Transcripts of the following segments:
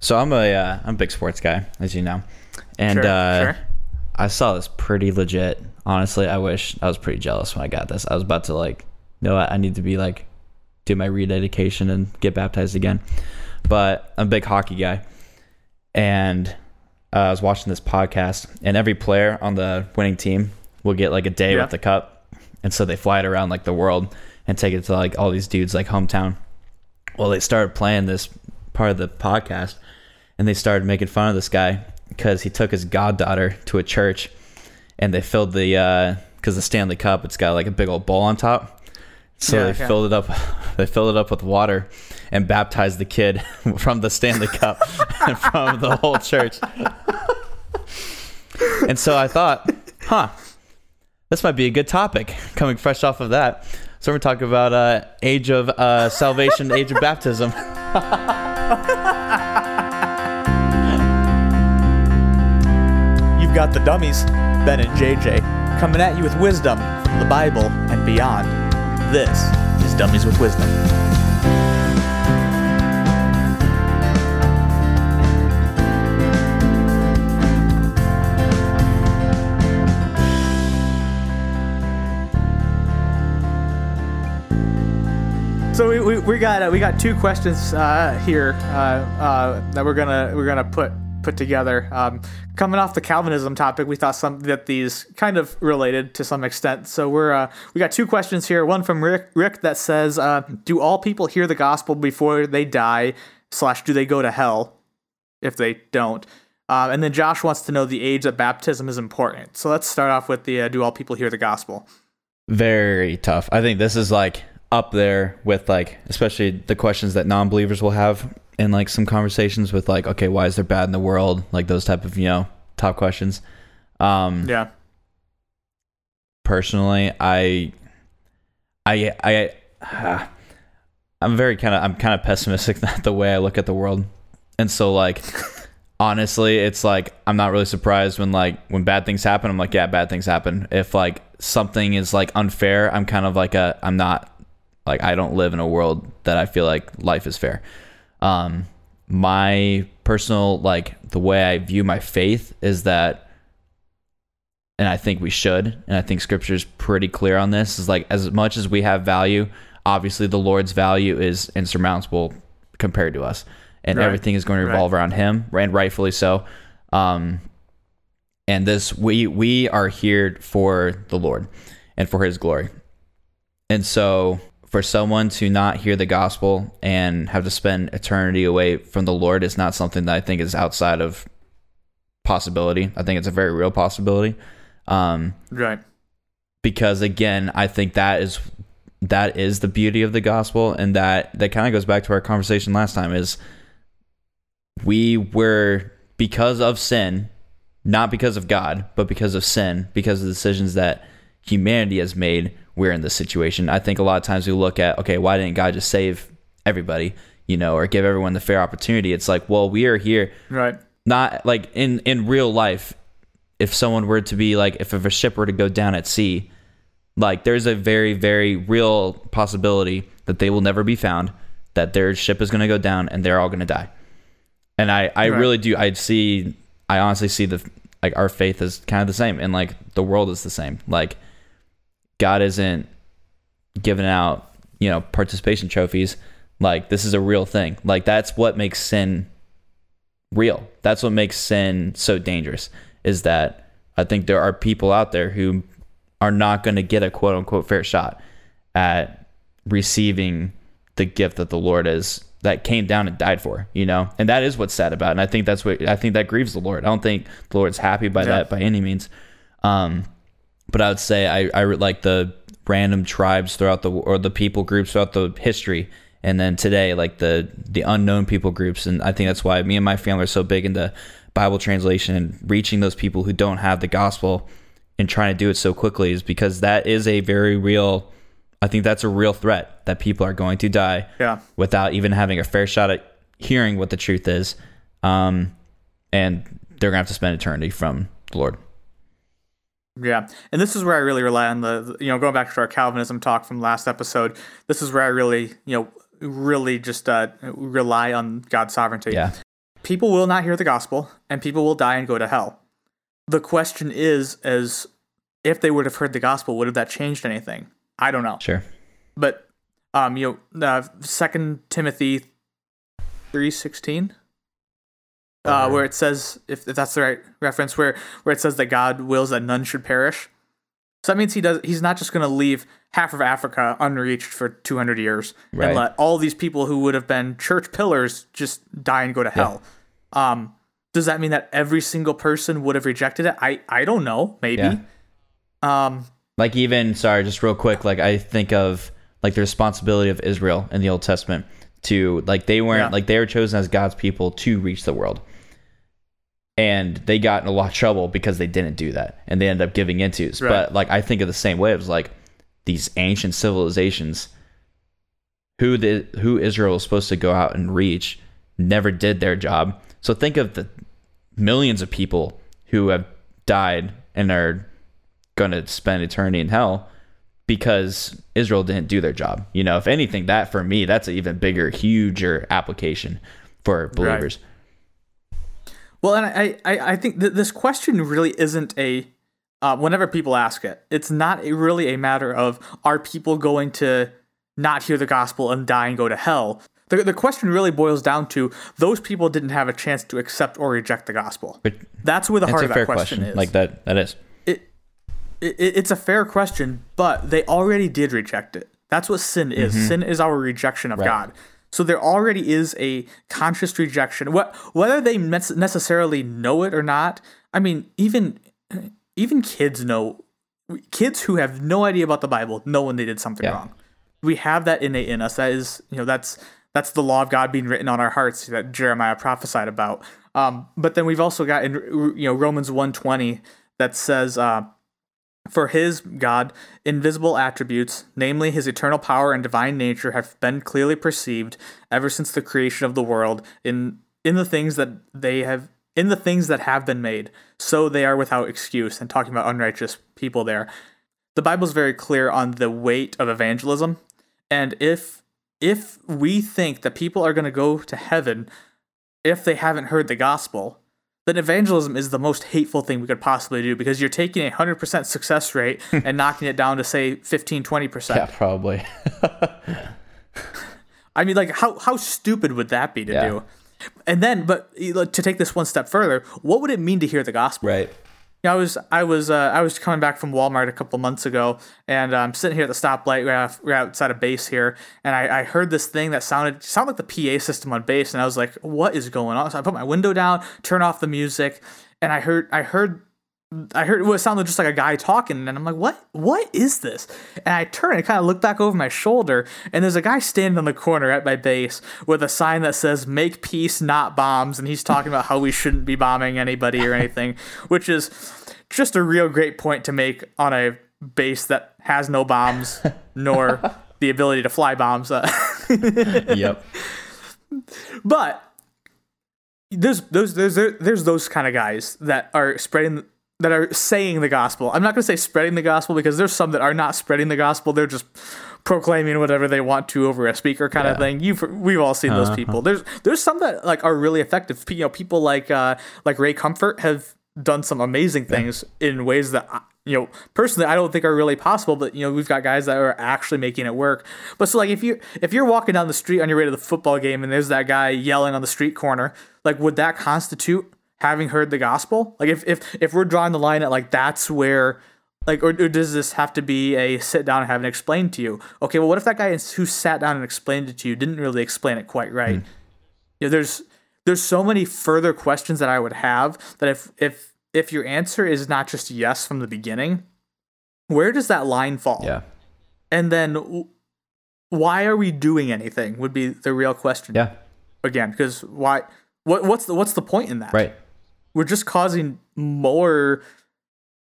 So I'm a uh, I'm a big sports guy, as you know, and Sure, uh, sure. I saw this pretty legit. Honestly, I wish I was pretty jealous when I got this. I was about to like, you know I need to be like, do my rededication and get baptized again. But I'm a big hockey guy, and uh, I was watching this podcast, and every player on the winning team will get like a day Yeah. with the cup, and so they fly it around like the world and take it to like all these dudes like hometown. Well, they started playing this part of the podcast, and they started making fun of this guy because he took his goddaughter to a church, and they filled the because the Stanley Cup it's got like a big old bowl on top, so Yeah, they yeah. filled it up. They filled it up with water and baptized the kid from the Stanley Cup front of the whole church. and so I thought, huh, this might be a good topic coming fresh off of that. So we're talking about uh, age of uh, salvation, age of baptism. Got the dummies, Ben and JJ, coming at you with wisdom from the Bible and beyond. This is Dummies with Wisdom. So we, we, we got uh, we got two questions uh, here uh, uh, that we're gonna we're gonna put put together. Um, coming off the Calvinism topic, we thought some that these kind of related to some extent. So we're uh, we got two questions here. One from Rick Rick that says, uh, "Do all people hear the gospel before they die? Slash, do they go to hell if they don't?" Uh, and then Josh wants to know the age that baptism is important. So let's start off with the uh, "Do all people hear the gospel?" Very tough. I think this is like up there with like, especially the questions that non-believers will have in like some conversations with like, okay, why is there bad in the world? Like those type of you know top questions. Um, Yeah, personally i i i ah, i'm very kind of i'm kind of pessimistic that the way i look at the world. And so like honestly it's like i'm not really surprised when like when bad things happen. I'm like yeah bad things happen. If like something is like unfair i'm kind of like a i'm not like i don't live in a world that i feel like life is fair um my personal like the way i view my faith is that and I think we should, and I think scripture is pretty clear on this. Is like as much as we have value, obviously the Lord's value is insurmountable compared to us, and Right. everything is going to revolve around Him, and rightfully so. Um, and this we we are here for the Lord and for His glory, and so for someone to not hear the gospel and have to spend eternity away from the Lord is not something that I think is outside of possibility. I think it's a very real possibility. Um, right. because again, I think that is that is the beauty of the gospel, and that that kind of goes back to our conversation last time. Is we were because of sin, not because of God, but because of sin, because of the decisions that humanity has made. We're in this situation. I think a lot of times we look at okay, why didn't God just save everybody, you know, or give everyone the fair opportunity? It's like, well, we are here Right. not like in in real life if someone were to be like if a ship were to go down at sea like there's a very very real possibility that they will never be found that their ship is going to go down and they're all going to die and i i Right. really do i see i honestly see the like our faith is kind of the same and like the world is the same like god isn't giving out you know participation trophies like this is a real thing like that's what makes sin real. That's what makes sin so dangerous is that I think there are people out there who are not going to get a quote unquote fair shot at receiving the gift that the Lord is that came down and died for, you know? And that is what's sad about it. And I think that's what I think that grieves the Lord. I don't think the Lord's happy by Yeah. that by any means. Um but I would say I I like the random tribes throughout the or the people groups throughout the history. And then today like the the unknown people groups. And i think that's why me and my family are so big into bible translation and reaching those people who don't have the gospel and trying to do it so quickly is because that is a very real i think that's a real threat that people are going to die Yeah. without even having a fair shot at hearing what the truth is. Um and they're gonna have to spend eternity from the lord Yeah, and this is where I really rely on the, you know, going back to our Calvinism talk from last episode. This is where I really, you know, really just uh, rely on God's sovereignty. yeah people will not hear the gospel and people will die and go to hell. The question is as if they would have heard the gospel, would have that changed anything? I don't know. Sure. But um, you know, uh, Second Timothy three sixteen, uh, where it says, if, if that's the right reference, where where it says that God wills that none should perish. So that means he does. He's not just going to leave half of Africa unreached for two hundred years Right. and let all these people who would have been church pillars just die and go to hell. Um, does that mean that every single person would have rejected it? I I don't know. Maybe. Yeah. Um, like even sorry just real quick like i think of like the responsibility of israel in the old testament to like they weren't Yeah. like they were chosen as god's people to reach the world and they got in a lot of trouble because they didn't do that and they ended up giving into it Right. but like i think of the same way it was like these ancient civilizations who the who israel was supposed to go out and reach never did their job so think of the millions of people who have died and are going to spend eternity in hell because Israel didn't do their job. You know, if anything, that for me, that's an even bigger, huger application for believers. Well, and I, I, I think that this question really isn't a. Uh, whenever people ask it, it's not a, really a matter of are people going to not hear the gospel and die and go to hell. The, the question really boils down to those people didn't have a chance to accept or reject the gospel. But That's where the heart of that fair question, question. is. Like that, that is. it, it, it's a fair question, but they already did reject it. That's what sin is. Sin is our rejection of Mm-hmm. Right. God. So there already is a conscious rejection. What whether they necessarily know it or not. I mean, even even kids know. Kids who have no idea about the Bible know when they did something Yeah. wrong. We have that innate in us. That is, you know, that's that's the law of God being written on our hearts that Jeremiah prophesied about. Um, but then we've also got in you know Romans 120 that says uh, for his God, invisible attributes, namely his eternal power and divine nature, have been clearly perceived ever since the creation of the world in in the things that they have in the things that have been made. So they are without excuse. And talking about unrighteous people there. The Bible's very clear on the weight of evangelism. And if if we think that people are going to go to heaven if they haven't heard the gospel, then evangelism is the most hateful thing we could possibly do because you're taking a 100% success rate and knocking it down to say 15 20%. Yeah, probably. I mean like how how stupid would that be to Yeah. do? And then but to take this one step further, what would it mean to hear the gospel? right. Yeah, I was I was uh, I was coming back from Walmart a couple months ago, and I'm sitting here at the stoplight off, right outside of base here, and I, I heard this thing that sounded sounded like the PA system on base, and I was like, "What is going on?" So I put my window down, turn off the music, and I heard I heard I heard what sounded just like a guy talking, and I'm like, "What? What is this?" And I turn and kind of look back over my shoulder, and there's a guy standing on the corner at my base with a sign that says "Make peace, not bombs," and he's talking about how we shouldn't be bombing anybody or anything, which is just a real great point to make on a base that has no bombs nor the ability to fly bombs. Yep. but there's those there's there's those kind of guys that are spreading that are saying the gospel. I'm not going to say spreading the gospel because there's some that are not spreading the gospel. They're just proclaiming whatever they want to over a speaker kind of thing. You've we've all seen those people. There's there's some that like are really effective. You know, people like uh like Ray Comfort have done some amazing things in ways that I- you know personally I don't think are really possible. But you know, we've got guys that are actually making it work. But so like if you if you're walking down the street on your way to the football game and there's that guy yelling on the street corner, like would that constitute having heard the gospel? Like if if if we're drawing the line at like that's where like or, or does this have to be a sit down and have it explained to you? Okay, well what if that guy who sat down and explained it to you didn't really explain it quite right? Hmm. You know, there's there's so many further questions that I would have that if if if your answer is not just yes from the beginning, where does that line fall? Yeah. And then why are we doing anything would be the real question Yeah. again because why what what's the what's the point in that? Right. We're just causing more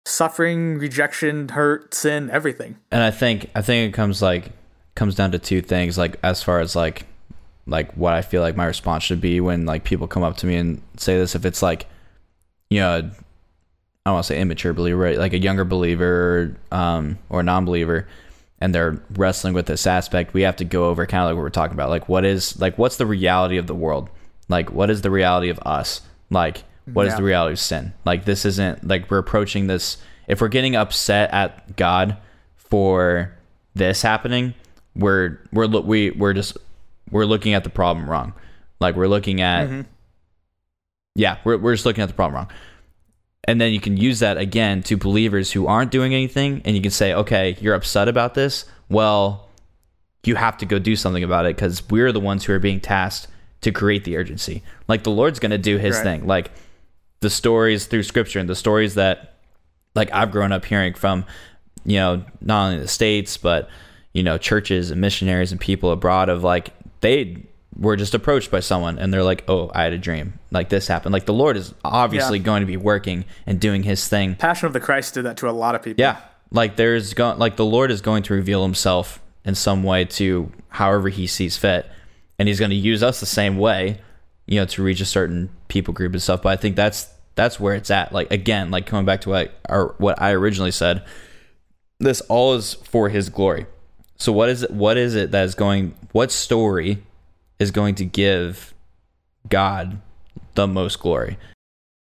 suffering, rejection, hurt, sin, everything. and I think I think it comes like comes down to two things like as far as like like what I feel like my response should be when like people come up to me and say this if it's like you know I don't want to say immature believer right like a younger believer um or non-believer and they're wrestling with this aspect we have to go over kind of like what we're talking about like what is like what's the reality of the world Like, what is the reality of us? Like, what is Yeah. the reality of sin? Like, this isn't like we're approaching this. If we're getting upset at God for this happening, we're we're we we're just we're looking at the problem wrong. Like, we're looking at Mhm. yeah, we're we're just looking at the problem wrong. And then you can use that again to believers who aren't doing anything, and you can say, okay, you're upset about this. Well, you have to go do something about it because we're the ones who are being tasked to create the urgency. Like the Lord's going to do His Right. thing. Like the stories through Scripture and the stories that, like I've grown up hearing from, you know, not only the states but you know churches and missionaries and people abroad of like they were just approached by someone and they're like, oh, I had a dream. Like this happened. Like the Lord is obviously Yeah. going to be working and doing His thing Passion of the Christ did that to a lot of people. yeah, like there's going like the Lord is going to reveal Himself in some way to however He sees fit, and He's going to use us the same way, you know, to reach a certain people group and stuff. But I think that's that's where it's at. Like again, like coming back to what or what I originally said, this all is for His glory. So what is it? What is it that is going? What story is going to give God the most glory?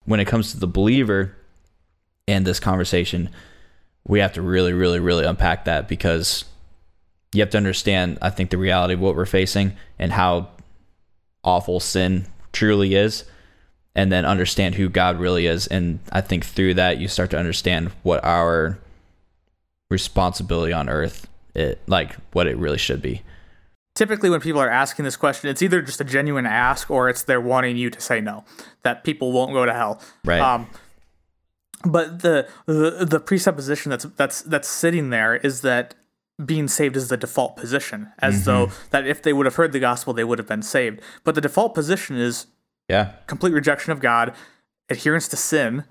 When it comes to the believer and this conversation, we have to really, really, really unpack that because you have to understand, I think, the reality of what we're facing and how awful sin truly is, and then understand who God really is. And I think through that, you start to understand what our responsibility on earth, it like what it really should be. typically when people are asking this question, it's either just a genuine ask or it's they're wanting you to say no, that people won't go to hell. Right. Um, but the, the the presupposition that's that's that's sitting there is that being saved is the default position, as though that if they would have heard the gospel, they would have been saved. But the default position is Yeah. complete rejection of God, adherence to sin,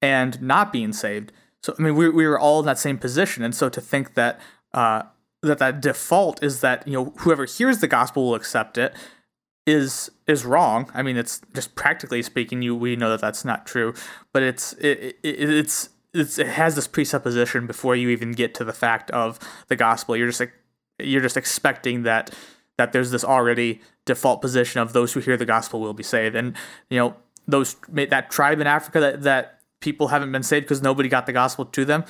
and not being saved. So I mean, we we were all in that same position, and so to think that uh, that that default is that you know whoever hears the gospel will accept it is is wrong. I mean, it's just practically speaking, you we know that that's not true, but it's it, it it's. It's, it has this presupposition before you even get to the fact of the gospel. You're just like, you're just expecting that that there's this already default position of those who hear the gospel will be saved, and you know those that tribe in Africa that that people haven't been saved because nobody got the gospel to them.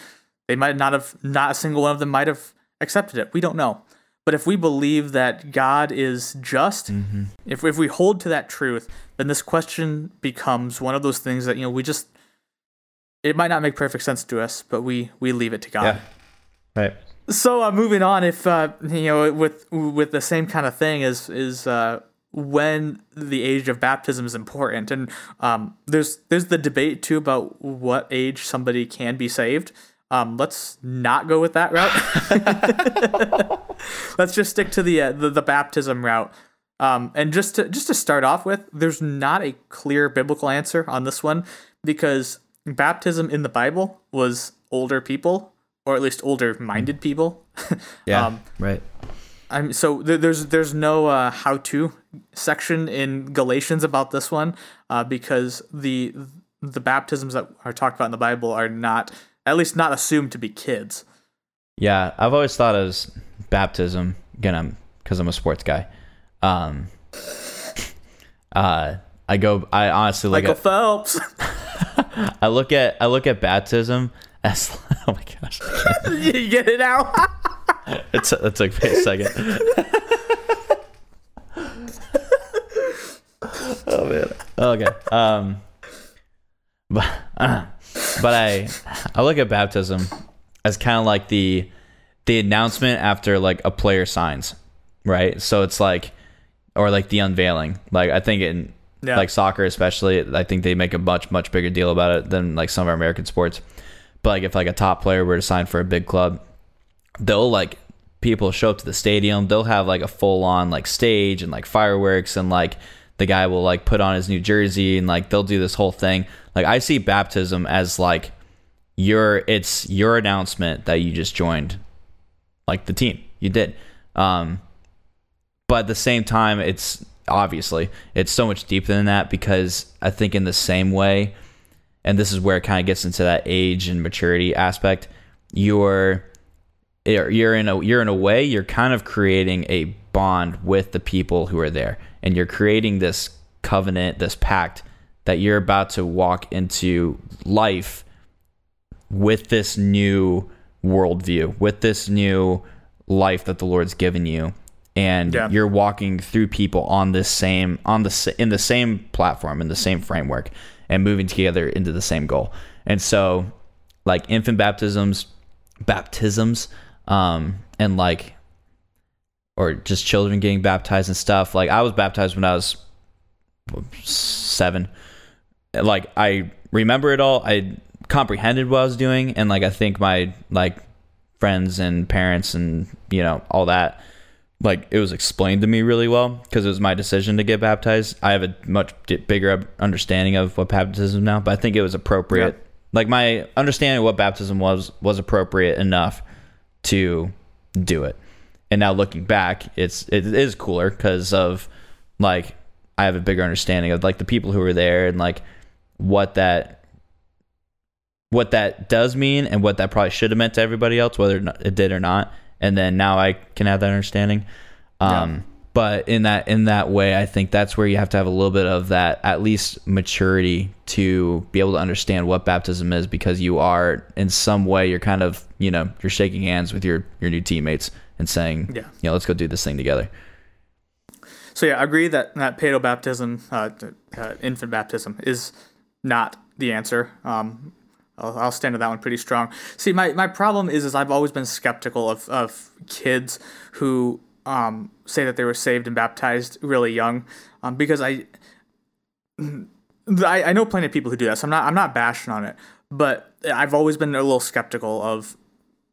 They might not have, not a single one of them might have accepted it. We don't know. But if we believe that God is just, mm-hmm. if if we hold to that truth, then this question becomes one of those things that you know we just. It might not make perfect sense to us, but we we leave it to God. Yeah. Right. So uh, moving on, if uh, you know, with with the same kind of thing is is uh, when the age of baptism is important, and um, there's there's the debate too about what age somebody can be saved. Um, let's not go with that route. let's just stick to the, uh, the the baptism route. Um, and just to just to start off with, there's not a clear biblical answer on this one because baptism in the Bible was older people, or at least older minded people. Yeah. Um, right. I'm so there, there's there's no uh, how to section in Galatians about this one uh, because the the baptisms that are talked about in the Bible are not at least not assumed to be kids. Yeah, I've always thought as baptism. Again, I'm because I'm a sports guy. Um, uh, I go. I honestly look Michael at. Phelps, I look at. I look at baptism as. Oh my gosh! you get it out. It's that took me a second. oh man. Okay. Um. But but I I look at baptism as kind of like the the announcement after like a player signs, right? So it's like or like the unveiling. Like I think in Yeah. like soccer especially, I think they make a much much bigger deal about it than like some of our American sports. But like if like a top player were to sign for a big club, they'll like people show up to the stadium. They'll have like a full on like stage and like fireworks and like the guy will like put on his new jersey and like they'll do this whole thing. Like I see baptism as like your it's your announcement that you just joined like the team. You did. Um but at the same time it's obviously it's so much deeper than that because I think in the same way and this is where it kind of gets into that age and maturity aspect you're you're in a you're in a way you're kind of creating a bond with the people who are there and you're creating this covenant, this pact that you're about to walk into life with this new worldview, with this new life that the Lord's given you. And Yeah. you're walking through people on this same on the in the same platform in the same framework and moving together into the same goal. And so like infant baptisms, baptisms, um, and like or just children getting baptized and stuff. Like I was baptized when I was seven. Like I remember it all. I comprehended what I was doing, and like I think my like friends and parents and you know all that like it was explained to me really well because it was my decision to get baptized. I have a much bigger understanding of what baptism now, but I think it was appropriate. Yeah. Like my understanding of what baptism was was appropriate enough to do it. And now looking back, it's it is cooler because of like I have a bigger understanding of like the people who were there and like what that what that does mean and what that probably should have meant to everybody else, whether or not it did or not. And then now I can have that understanding. Um, But in that in that way, I think that's where you have to have a little bit of that at least maturity to be able to understand what baptism is, because you are in some way you're kind of you know you're shaking hands with your your new teammates and saying, Yeah. you know, let's go do this thing together. So yeah, I agree that that paedo baptism, uh, uh, infant baptism, is not the answer. Um, I'll, I'll stand to that one pretty strong. See, my, my problem is is I've always been skeptical of, of kids who um, say that they were saved and baptized really young, um, because I, I I know plenty of people who do this. I'm not I'm not bashing on it, but I've always been a little skeptical of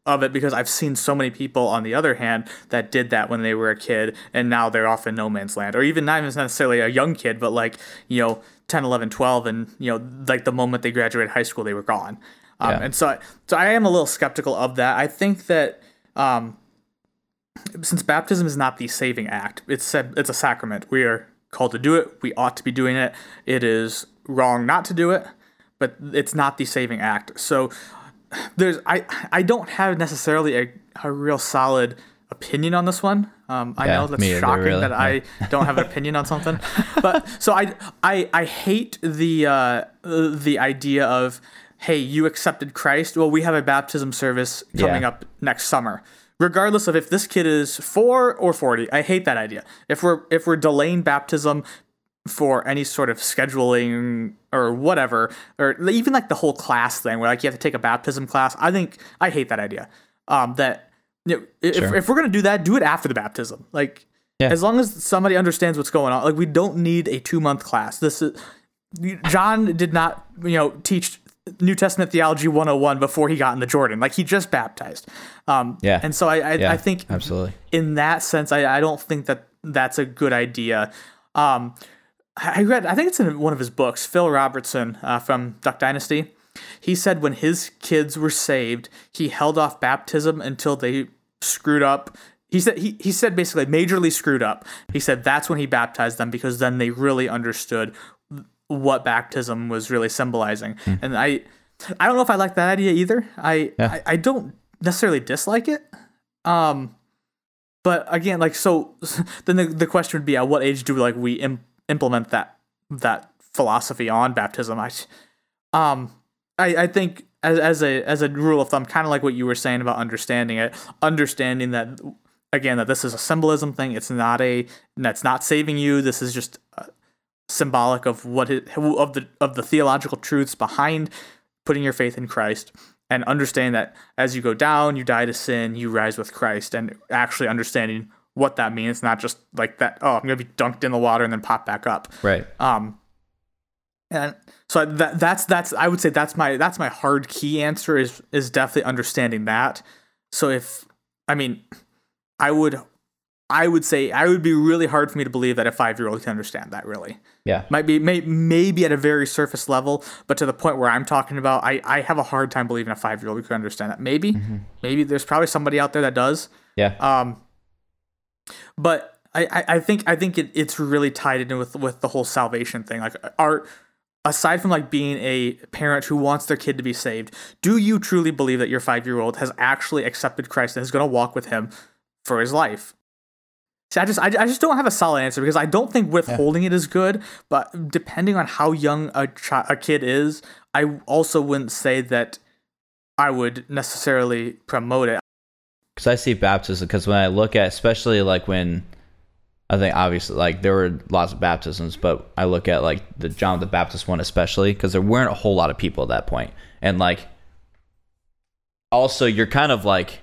of it because I've seen so many people on the other hand that did that when they were a kid and now they're off in no man's land or even not even necessarily a young kid but like you know 10 11 12 and you know like the moment they graduated high school they were gone. Um, Yeah. and so I, so I am a little skeptical of that. I think that um, since baptism is not the saving act it's said it's a sacrament. We are called to do it. We ought to be doing it. It is wrong not to do it but it's not the saving act. So there's I I don't have necessarily a, a real solid opinion on this one. Um, I Yeah, know that's shocking really. that I don't have an opinion on something, but so I I I hate the uh, the idea of hey you accepted Christ. Well, we have a baptism service coming Yeah. up next summer. Regardless of if this kid is four or forty, I hate that idea. If we're if we're delaying baptism for any sort of scheduling or whatever, or even like the whole class thing where like you have to take a baptism class. I think I hate that idea. Um, that you know, if, Sure. if we're gonna do that, do it after the baptism. Like Yeah. as long as somebody understands what's going on. Like we don't need a two month class. This is John did not you know teach New Testament theology 101 before he got in the Jordan. Like he just baptized. Um, Yeah. and so I I, Yeah, I think absolutely. in that sense, I, I don't think that that's a good idea. Um, I I read, I think it's in one of his books, Phil Robertson uh, from Duck Dynasty. He said when his kids were saved, he held off baptism until they screwed up. He said he, he said basically majorly screwed up. He said that's when he baptized them because then they really understood what baptism was really symbolizing. And I I don't know if I like that idea either. I, Yeah. I I don't necessarily dislike it. Um but again like so then the, the question would be at what age do like we Im- implement that that philosophy on baptism i um i i think as, as a as a rule of thumb kind of like what you were saying about understanding it understanding that again that this is a symbolism thing it's not a that's not saving you this is just uh, symbolic of what it, of the of the theological truths behind putting your faith in Christ and understanding that as you go down, you die to sin, you rise with Christ, and actually understanding what that means, not just like that. Oh, I'm gonna be dunked in the water and then pop back up. Right. Um, and so that that's that's I would say that's my that's my hard key answer is is definitely understanding that. So if I mean, I would I would say I would be really hard for me to believe that a five year old can understand that really Yeah. might be may, maybe at a very surface level, but to the point where I'm talking about, I, I have a hard time believing a five year old could understand that. Maybe, maybe there's probably somebody out there that does. Yeah. Um, but I, I, I think I think it, it's really tied in with with the whole salvation thing. Like, are aside from like being a parent who wants their kid to be saved, do you truly believe that your five year old has actually accepted Christ and is going to walk with Him for his life? See, I just I, I just don't have a solid answer because I don't think withholding it is good. But depending on how young a chi- a kid is, I also wouldn't say that I would necessarily promote it. because I see baptism because when I look at especially like when I think obviously like there were lots of baptisms, but I look at like the John the Baptist one especially because there weren't a whole lot of people at that point, and like also you're kind of like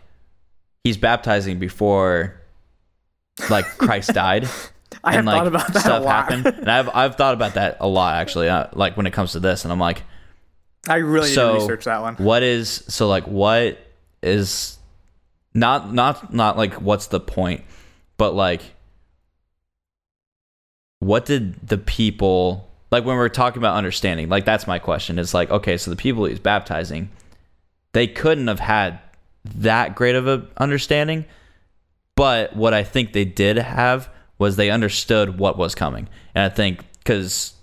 he's baptizing before like Christ died. I have and like thought about that a lot. happened, and I've I've thought about that a lot actually. Uh, like when it comes to this, and I'm like, I really So- need to research that one. what is so like what is not not not like what's the point but like what did the people like when we're talking about understanding like that's my question is like okay so the people he's baptizing they couldn't have had that great of a understanding but what i think they did have was they understood what was coming and i think because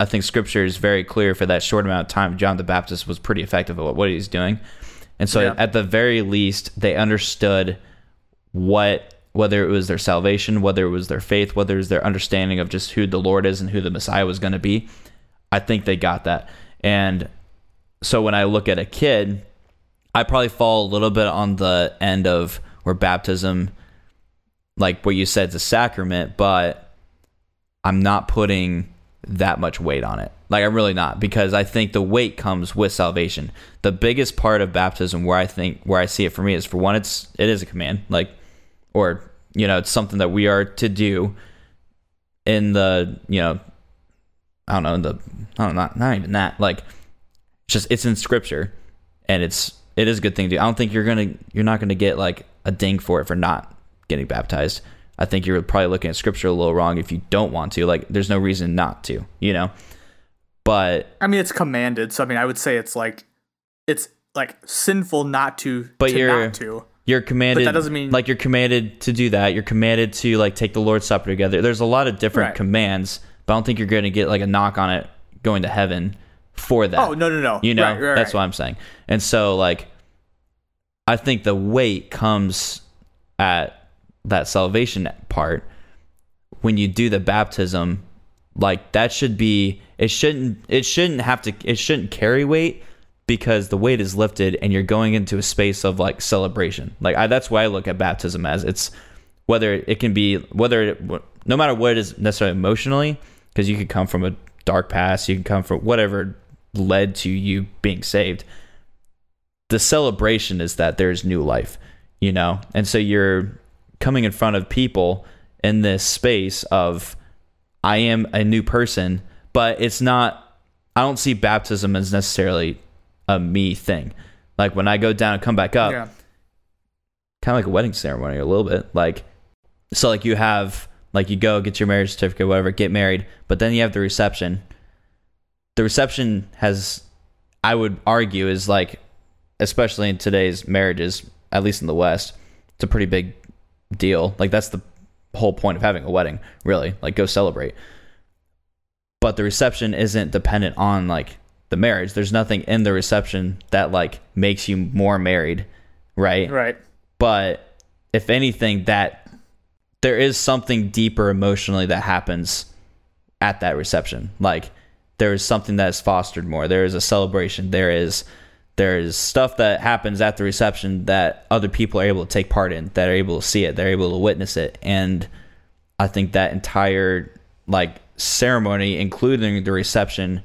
I think scripture is very clear for that short amount of time. John the Baptist was pretty effective at what he's doing. And so, Yeah. at the very least, they understood what, whether it was their salvation, whether it was their faith, whether it was their understanding of just who the Lord is and who the Messiah was going to be. I think they got that. And so, when I look at a kid, I probably fall a little bit on the end of where baptism, like what you said, is a sacrament, but I'm not putting that much weight on it. Like I'm really not because I think the weight comes with salvation. The biggest part of baptism where I think where I see it for me is for one it's it is a command like or you know it's something that we are to do in the you know I don't know the I don't know not, not even that like it's just it's in scripture and it's it is a good thing to do. I don't think you're going to you're not going to get like a ding for it for not getting baptized. I think you're probably looking at scripture a little wrong if you don't want to. Like, there's no reason not to, you know. But I mean, it's commanded, so I mean, I would say it's like it's like sinful not to, But to you're- not to. You're commanded. that doesn't mean- like you're commanded to do that. You're commanded to like take the Lord's Supper together. There's a lot of different Right. commands, but I don't think you're going to get like a knock on it going to heaven for that. Oh no, no, no. You know, Right, right, that's what I'm saying. And so, like, I think the weight comes at that salvation part when you do the baptism. Like that should be. It shouldn't. It shouldn't have to. It shouldn't carry weight because the weight is lifted and you're going into a space of like celebration. Like I, that's why I look at baptism as it's whether it can be whether it, no matter what it is necessarily emotionally because you could come from a dark past you can come from whatever led to you being saved the celebration is that there's new life you know and so you're coming in front of people in this space of i am a new person but it's not i don't see baptism as necessarily a me thing. Like when i go down and come back up Yeah. kind of like a wedding ceremony a little bit. Like so like you have like you go get your marriage certificate whatever get married but then you have the reception. The reception has i would argue is like especially in today's marriages at least in the west it's a pretty big deal. Like that's the whole point of having a wedding really. Like go celebrate. But the reception isn't dependent on like the marriage. There's nothing in the reception that like makes you more married right? Right. but if anything that there is something deeper emotionally that happens at that reception. Like there is something that is fostered more. There is a celebration. There is there is stuff that happens at the reception that other people are able to take part in that are able to see it they're able to witness it. And i think that entire like ceremony including the reception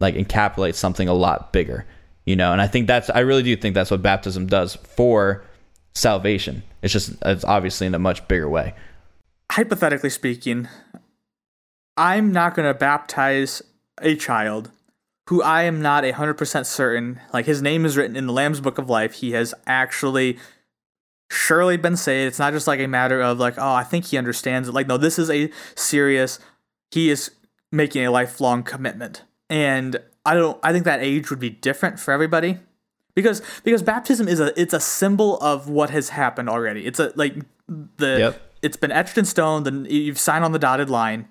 like encapsulates something a lot bigger you know and i think that's i really do think that's what baptism does for salvation it's just it's obviously in a much bigger way Hypothetically speaking, I'm not going to baptize a child who I am not 100% certain, like his name is written in the Lamb's Book of Life. He has actually surely been saved. It's not just like a matter of like, oh, I think he understands it. Like, no, this is a serious, he is making a lifelong commitment. And I don't, I think that age would be different for everybody. Because because baptism is a it's a symbol of what has happened already. It's a like the Yep. it's been etched in stone. Then you've signed on the dotted line.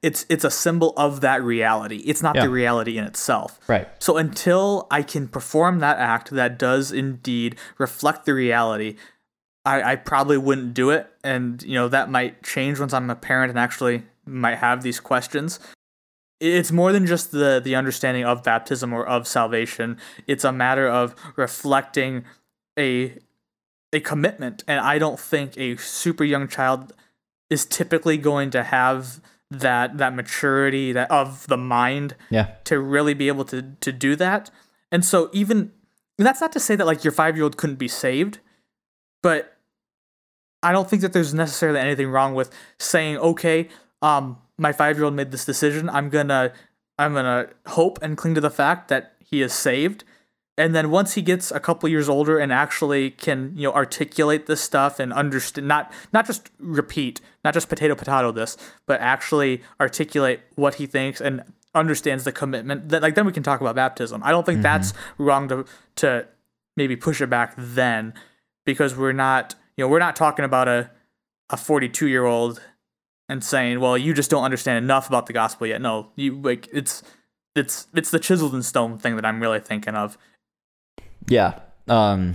It's it's a symbol of that reality. It's not Yeah. the reality in itself. right So until I can perform that act that does indeed reflect the reality, I, I probably wouldn't do it. And, you know, that might change once I'm a parent and actually might have these questions. It's more than just the, the understanding of baptism or of salvation. It's a matter of reflecting a a commitment. And I don't think a super young child is typically going to have that that maturity that of the mind Yeah. to really be able to to do that. And so even and that's not to say that like your 5-year-old couldn't be saved, but I don't think that there's necessarily anything wrong with saying, "Okay, um my 5-year-old made this decision. I'm to I'm to hope and cling to the fact that he is saved." And then once he gets a couple years older and actually can, you know, articulate this stuff and understand not not just repeat, not just potato potato this, but actually articulate what he thinks and understands the commitment that like then we can talk about baptism. I don't think mm-hmm. that's wrong to to maybe push it back then because we're not, you know, we're not talking about a a 42 year old and saying, "Well, you just don't understand enough about the gospel yet." No, you like it's it's it's the chiseled in stone thing that I'm really thinking of. Yeah. Um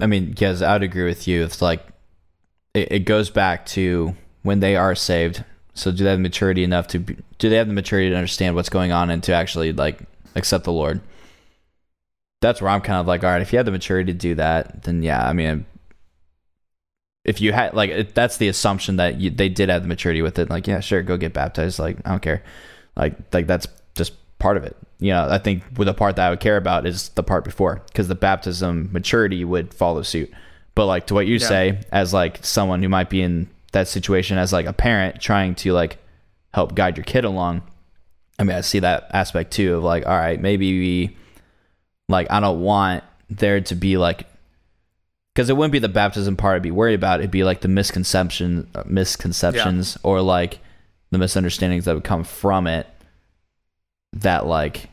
I mean, yes, I would agree with you. It's like it, it goes back to when they are saved. So do they have maturity enough to be, do they have the maturity to understand what's going on and to actually like accept the Lord? That's where I'm kind of like, all right, if you have the maturity to do that, then yeah, I mean if you had like it, that's the assumption that you, they did have the maturity with it like yeah sure go get baptized like i don't care. Like like that's just part of it. You know i think with the part that i would care about is the part before because the baptism maturity would follow suit. But like to what you Yeah. say as like someone who might be in that situation as like a parent trying to like help guide your kid along i mean i see that aspect too of like all right maybe we like i don't want there to be like because it wouldn't be the baptism part I'd be worried about. It'd be like the misconception, uh, misconceptions, or like the misunderstandings that would come from it that like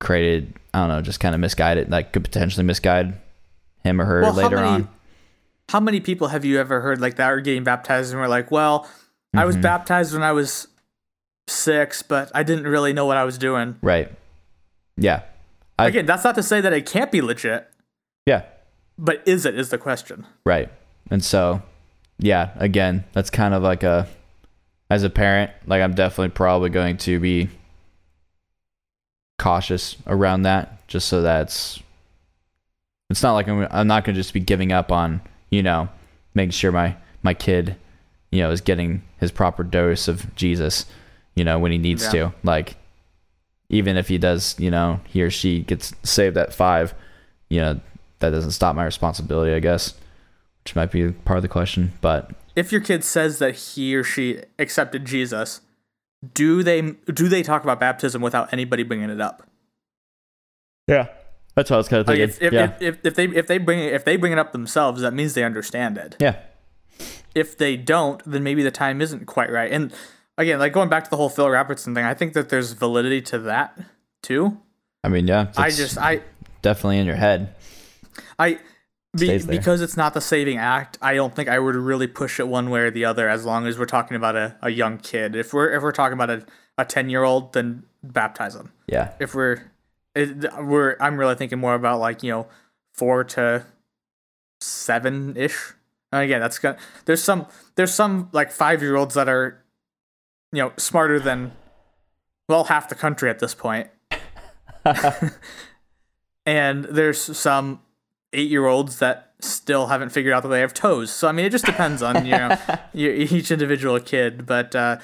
created. I don't know, just kind of misguided, like could potentially misguide him or her Well, how later many- on. How many people have you ever heard like that are getting baptized and were like, well, I was Mhm. baptized when I was six, but I didn't really know what I was doing. Right. Yeah. I- Again, that's not to say that it can't be legit, Yeah. But is it is the question. Right. And so, yeah, again, that's kind of like a, as a parent, like I'm definitely probably going to be cautious around that just so that's, it's not like I'm, I'm not going to just be giving up on, you know, making sure my, my kid, you know, is getting his proper dose of Jesus, you know, when he needs Yeah. to. Like, even if he does, you know, he or she gets saved at five, you know, that doesn't stop my responsibility, I guess, which might be part of the question. But If your kid says that he or she accepted Jesus, do they do they talk about baptism without anybody bringing it up? yeah, that's what I was kind of Like thinking. if, if, yeah, if, if, if they if they bring it, if they bring it up themselves, that means they understand it. yeah, if they don't, then maybe the time isn't quite right. And again, like going back to the whole Phil Robertson thing, I think that there's validity to that too. I mean, yeah, I just I definitely in your head. I be, because it's not the saving act. I don't think I would really push it one way or the other. As long as we're talking about a, a young kid, if we're if we're talking about a a ten year old, then baptize them. Yeah, If we're it, we're I'm really thinking more about like you know four to seven ish. And again, that's gonna there's some there's some like five year olds that are you know smarter than well half the country at this point, and there's some eight year olds that still haven't figured out that they have toes. So I mean, it just depends on you know each individual kid, but. uh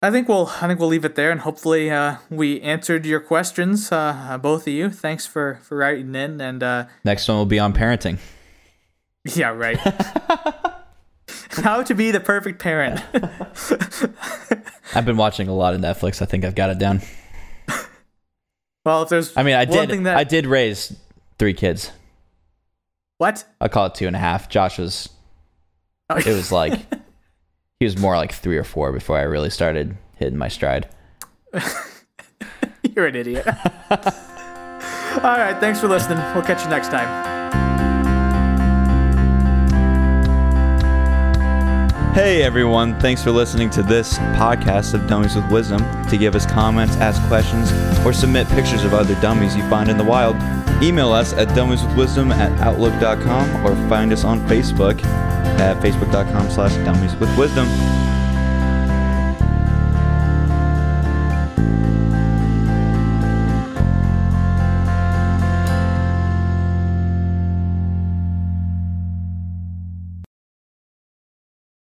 I think we'll I think we'll leave it there, and hopefully uh, we answered your questions, uh, both of you. Thanks for for writing in, and uh, next one will be on parenting. yeah, right. How to be the perfect parent. I've been watching a lot of Netflix. I think I've got it down. well, if there's I mean, I one did. thing that I did raise three kids. What I call it two and a half. Josh was. Oh, It was like he was more like three or four before I really started hitting my stride. you're an idiot. All right, thanks for listening. We'll catch you next time. Hey everyone, thanks for listening to this podcast of Dummies with Wisdom. To give us comments, ask questions, or submit pictures of other dummies you find in the wild, Email us at dummieswithwisdom at outlook.com or find us on Facebook at facebook.com slash dummieswithwisdom.